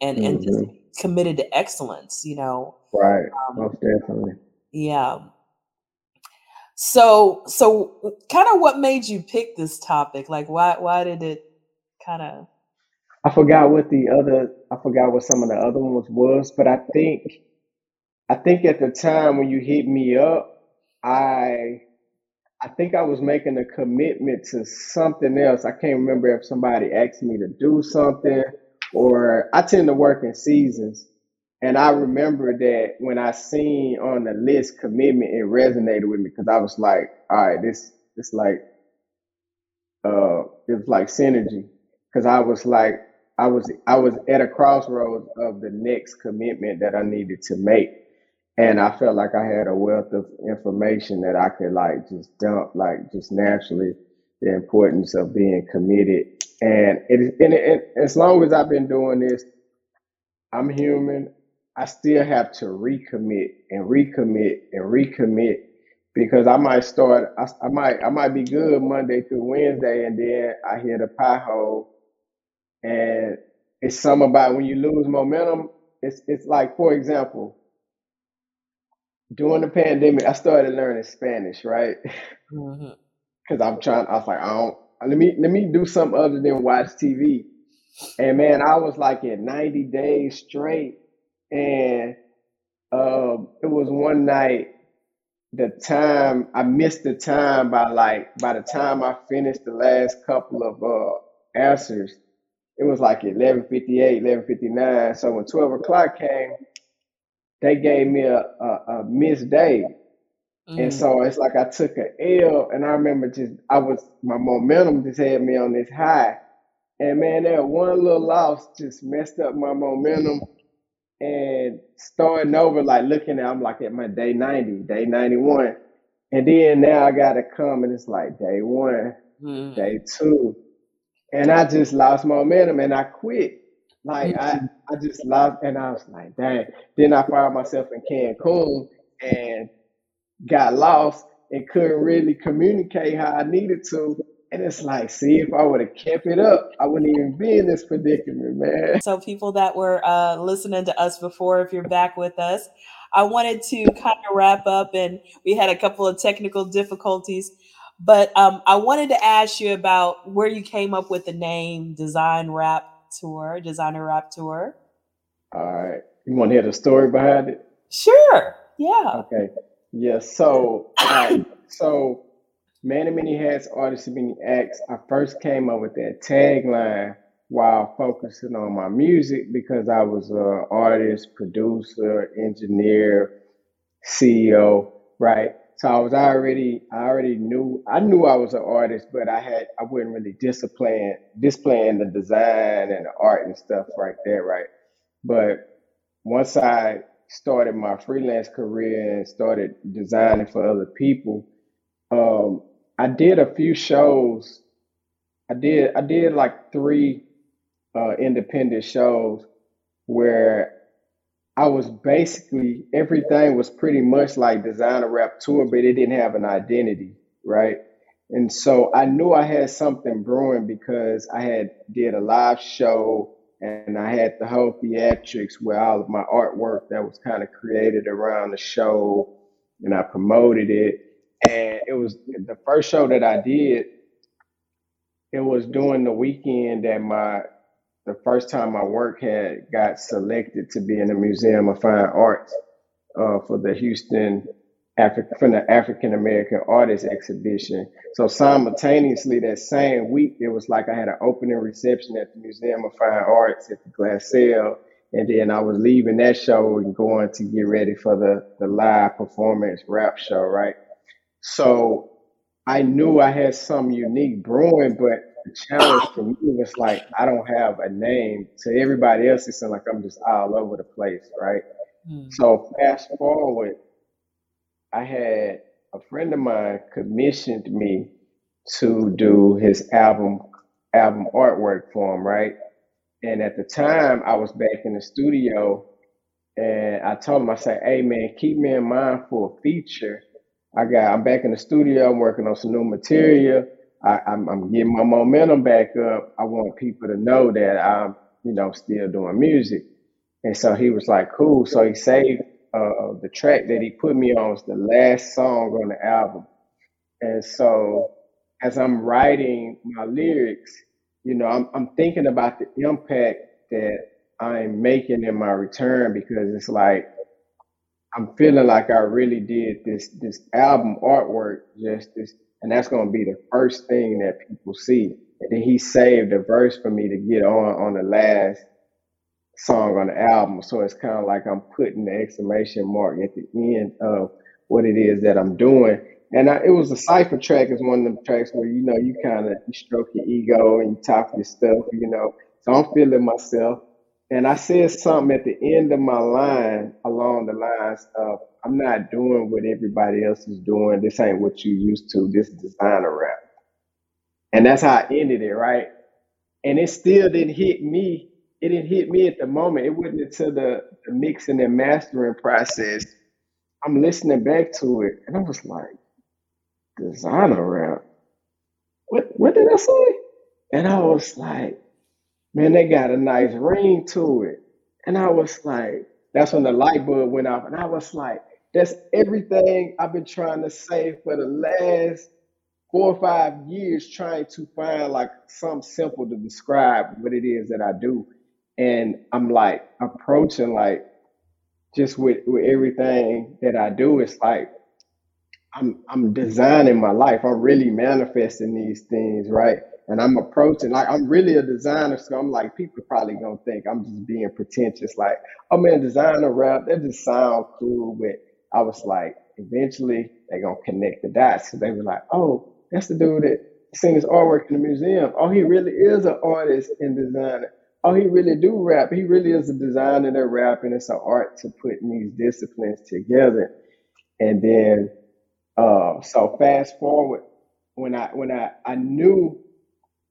and and just hmm committed to excellence, you know. Right. Um, Most definitely. yeah. So so kind of what made you pick this topic? Like why why did it kind of I forgot what the other. I forgot what some of the other ones was, but I think I think at the time when you hit me up, I I think I was making a commitment to something else. I can't remember if somebody asked me to do something or I tend to work in seasons. And I remember that when I seen on the list commitment, it resonated with me because I was like, all right, this this like uh it was like synergy. Cause I was like I was I was at a crossroads of the next commitment that I needed to make. And I felt like I had a wealth of information that I could like just dump, like just naturally, the importance of being committed. And it, and, and as long as I've been doing this, I'm human. I still have to recommit and recommit and recommit because I might start. I, I might I might be good Monday through Wednesday, and then I hit a pothole. And it's something about when you lose momentum. It's it's like for example during the pandemic, I started learning Spanish, right? Because I'm trying. I was like, I don't. Let me let me do something other than watch TV. And man, I was like at 90 days straight, and um, it was one night. The time I missed the time by like by the time I finished the last couple of uh, answers, it was like 11:58, 11:59. So when 12 o'clock came, they gave me a, a, a missed day. And Mm. so it's like I took a L, and I remember just I was my momentum just had me on this high, and man, that one little loss just messed up my momentum. And starting over, like looking at, I'm like at my day 90, day 91, and then now I gotta come, and it's like day one, Mm. day two, and I just lost momentum, and I quit. Like I, Mm. I just lost, and I was like, dang. Then I found myself in Cancun, and got lost and couldn't really communicate how I needed to. And it's like, see, if I would have kept it up, I wouldn't even be in this predicament, man. So, people that were uh, listening to us before, if you're back with us, I wanted to kind of wrap up, and we had a couple of technical difficulties. But um, I wanted to ask you about where you came up with the name Design Rap Tour, Designer Rap Tour. All right. You want to hear the story behind it? Sure. Yeah. Okay. Yeah. So, uh, so Many Many Hats, Artists of Many Acts. I first came up with that tagline while focusing on my music because I was an artist, producer, engineer, CEO, right? So I was already, I already knew, I knew I was an artist, but I had, I wasn't really displaying, displaying the design and the art and stuff right there, right? But once I started my freelance career and started designing for other people, um, I did a few shows. I did, I did like three uh, independent shows where I was basically everything was pretty much like designer rap tour, but it didn't have an identity, right? And so I knew I had something brewing because I had did a live show and I had the whole theatrics where all of my artwork that was kind of created around the show and I promoted it. And it was the first show that I did, it was during the weekend that my the first time my work had got selected to be in the Museum of Fine Arts uh, for the Houston African from the African American Artists Exhibition. So simultaneously that same week, it was like I had an opening reception at the Museum of Fine Arts at the Glassell, and then I was leaving that show and going to get ready for the the live performance rap show, right? So I knew I had some unique brewing, but the challenge for me was like I don't have a name. To everybody else, it seemed like I'm just all over the place, right? Mm. So fast forward, I had a friend of mine commissioned me to do his album album artwork for him, right? And at the time, I was back in the studio, and I told him, I said, "Hey man, keep me in mind for a feature." I got, I'm back in the studio. I'm working on some new material. I, I'm, I'm getting my momentum back up. I want people to know that I'm, you know, still doing music. And so he was like, cool. So he saved uh, the track that he put me on was the last song on the album. And so as I'm writing my lyrics, you know, I'm, I'm thinking about the impact that I'm making in my return because it's like I'm feeling like I really did this this album artwork justice and that's going to be the first thing that people see. And then he saved a verse for me to get on on the last song on the album. So it's kind of like I'm putting the exclamation mark at the end of what it is that I'm doing. And I, it was a cipher track is one of the tracks where you know you kind of you stroke your ego and you talk your stuff, you know. So I'm feeling myself. And I said something at the end of my line along the lines of, I'm not doing what everybody else is doing. This ain't what you used to. This designer rap. And that's how I ended it, right? And it still didn't hit me. It didn't hit me at the moment. It wasn't until the, the mixing and mastering process. I'm listening back to it and I was like, designer rap. What what did I say? And I was like, man, they got a nice ring to it. And I was like, that's when the light bulb went off. And I was like, that's everything I've been trying to say for the last four or five years, trying to find like something simple to describe what it is that I do. And I'm like approaching like just with, with everything that I do, it's like I'm I'm designing my life. I'm really manifesting these things, right? And I'm approaching like I'm really a designer, so I'm like people probably gonna think I'm just being pretentious, like, oh man, designer rap, that just sound cool. But I was like, eventually they gonna connect the dots. So they were like, oh, that's the dude that seen his artwork in the museum. Oh, he really is an artist and designer. Oh, he really do rap. He really is a designer that rap, and it's an art to putting these disciplines together. And then, uh, so fast forward, when I when I I knew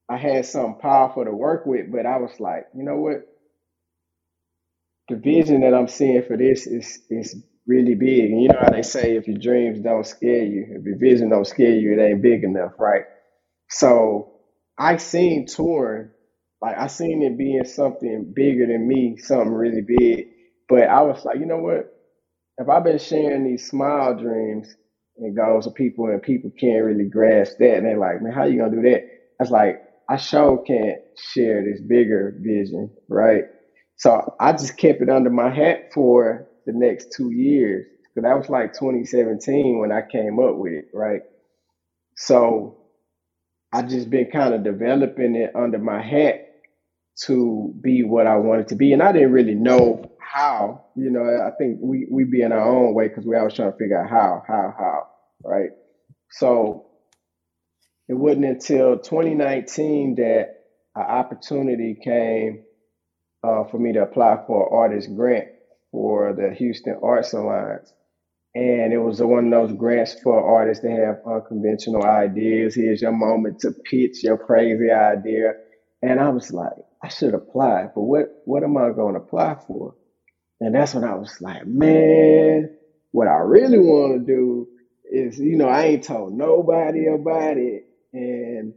I had something powerful to work with, but I was like, you know what? The vision that I'm seeing for this is is really big. And you know how they say if your dreams don't scare you, if your vision don't scare you, it ain't big enough, right? So I seen touring, like I seen it being something bigger than me, something really big. But I was like, you know what? If I've been sharing these small dreams and goals with people and people can't really grasp that and they're like, man, how you gonna do that? I was like, I sure can't share this bigger vision, right? So I just kept it under my hat for the next two years. Cause that was like 2017 when I came up with it, right? So I just been kind of developing it under my hat to be what I wanted to be. And I didn't really know how, you know, I think we, we be in our own way because we always trying to figure out how, how, how, right? So it wasn't until 2019 that an opportunity came uh, for me to apply for an artist grant for the Houston Arts Alliance. And it was one of those grants for artists to have unconventional ideas. Here's your moment to pitch your crazy idea. And I was like, I should apply, but what, what am I going to apply for? And that's when I was like, man, what I really want to do is, you know, I ain't told nobody about it. And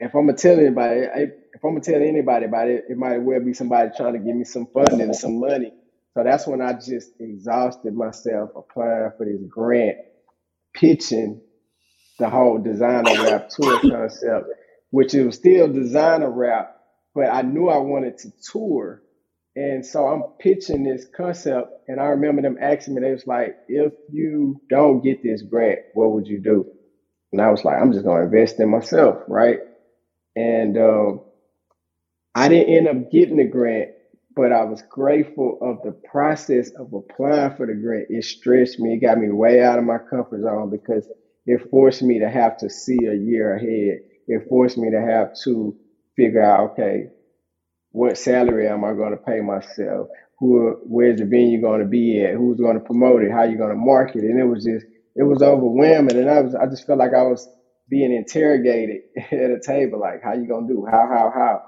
if I'm gonna tell anybody, if I'm gonna tell anybody about it, it might well be somebody trying to give me some funding and some money. So that's when I just exhausted myself applying for this grant, pitching the whole designer rap tour concept, which it was still designer rap, but I knew I wanted to tour. And so I'm pitching this concept, and I remember them asking me, they was like, if you don't get this grant, what would you do? And I was like, I'm just gonna invest in myself, right? And um, I didn't end up getting the grant, but I was grateful of the process of applying for the grant. It stretched me, it got me way out of my comfort zone because it forced me to have to see a year ahead. It forced me to have to figure out, okay, what salary am I going to pay myself? Who, where's the venue going to be at? Who's going to promote it? How you going to market it? And it was just, it was overwhelming, and I was, I just felt like I was being interrogated at a table, like, how you going to do? How, how, how?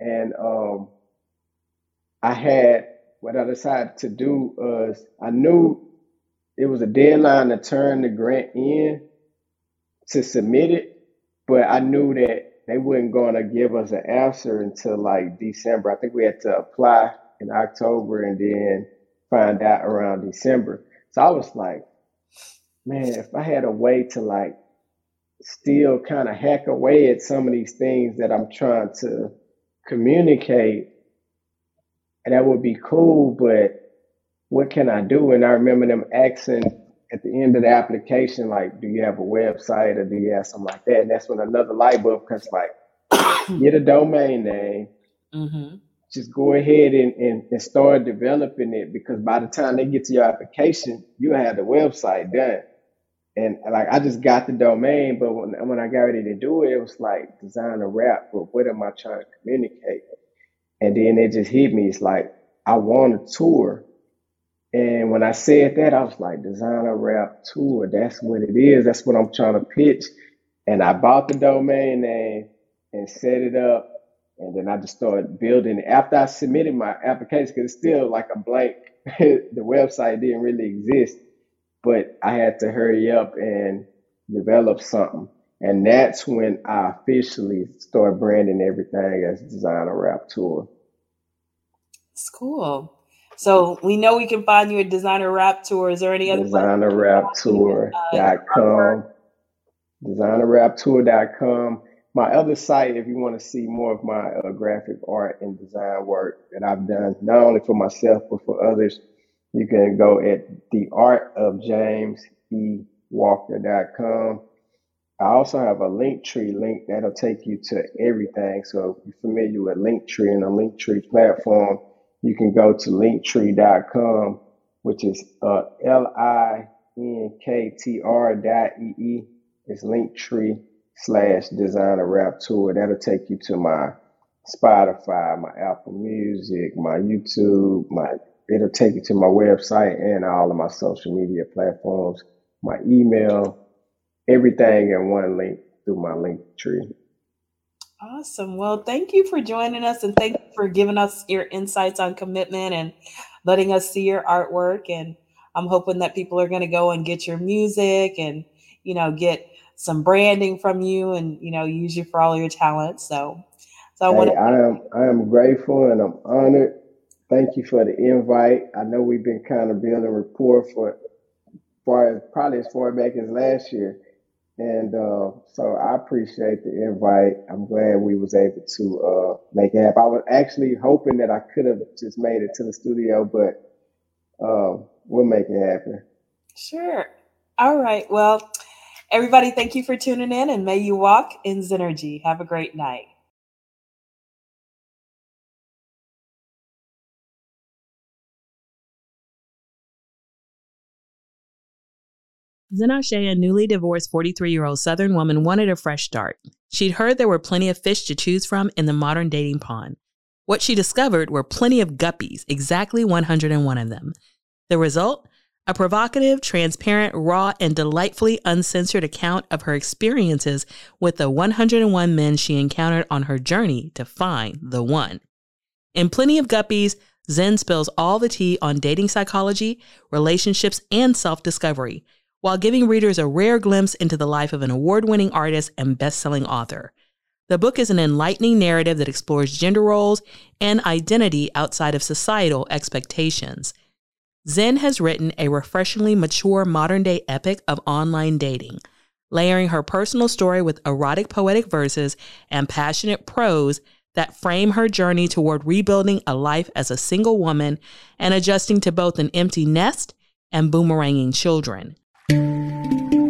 And um, I had what I decided to do was I knew it was a deadline to turn the grant in to submit it, but I knew that they weren't going to give us an answer until like December. I think we had to apply in October and then find out around December. So I was like, man, if I had a way to like still kind of hack away at some of these things that I'm trying to communicate and that would be cool, but what can I do? And I remember them asking at the end of the application, like, do you have a website or do you have something like that? And that's when another light bulb comes like, get a domain name. Mm-hmm. Just go ahead and, and, and start developing it because by the time they get to your application, you have the website done. And like I just got the domain, but when, when I got ready to do it, it was like design a rap, but what am I trying to communicate? And then it just hit me. It's like, I want a tour. And when I said that, I was like, design a rap tour. That's what it is. That's what I'm trying to pitch. And I bought the domain name and set it up. And then I just started building. After I submitted my application, because it's still like a blank, the website didn't really exist. But I had to hurry up and develop something. And that's when I officially started branding everything as Designer Rap Tour. It's cool. So we know we can find you at Designer Rap Tour. Is there any other DesignerRapTour.com. DesignerRapTour.com. My other site, if you want to see more of my uh, graphic art and design work that I've done, not only for myself but for others, you can go at the art of James E. Walker.com. I also have a Linktree link that'll take you to everything. So if you're familiar with Linktree and a Linktree platform, you can go to linktree.com, which is uh, L-I-N-K-T-R dot E-E. It's Linktree slash designer rap tour. That'll take you to my Spotify, my Apple Music, my YouTube, my it'll take you to my website and all of my social media platforms, my email, everything in one link through my link tree. Awesome. Well, thank you for joining us and thank you for giving us your insights on commitment and letting us see your artwork. And I'm hoping that people are going to go and get your music and, you know, get some branding from you and you know use you for all your talents. So, so I hey, want to. I am I am grateful and I'm honored. Thank you for the invite. I know we've been kind of building rapport for far as probably as far back as last year. And uh, so I appreciate the invite. I'm glad we was able to uh, make it happen. I was actually hoping that I could have just made it to the studio, but uh, we'll make it happen. Sure. All right. Well, everybody, thank you for tuning in and may you walk in Zennurgy. Have a great night. Zenashe, a newly divorced 43 year old Southern woman, wanted a fresh start. She'd heard there were plenty of fish to choose from in the modern dating pond. What she discovered were plenty of guppies, exactly 101 of them. The result? A provocative, transparent, raw, and delightfully uncensored account of her experiences with the 101 men she encountered on her journey to find the one. In Plenty of Guppies, Zen spills all the tea on dating psychology, relationships, and self discovery while giving readers a rare glimpse into the life of an award winning artist and best selling author. The book is an enlightening narrative that explores gender roles and identity outside of societal expectations. Zen has written a refreshingly mature modern day epic of online dating, layering her personal story with erotic poetic verses and passionate prose that frame her journey toward rebuilding a life as a single woman and adjusting to both an empty nest and boomeranging children. Thank you.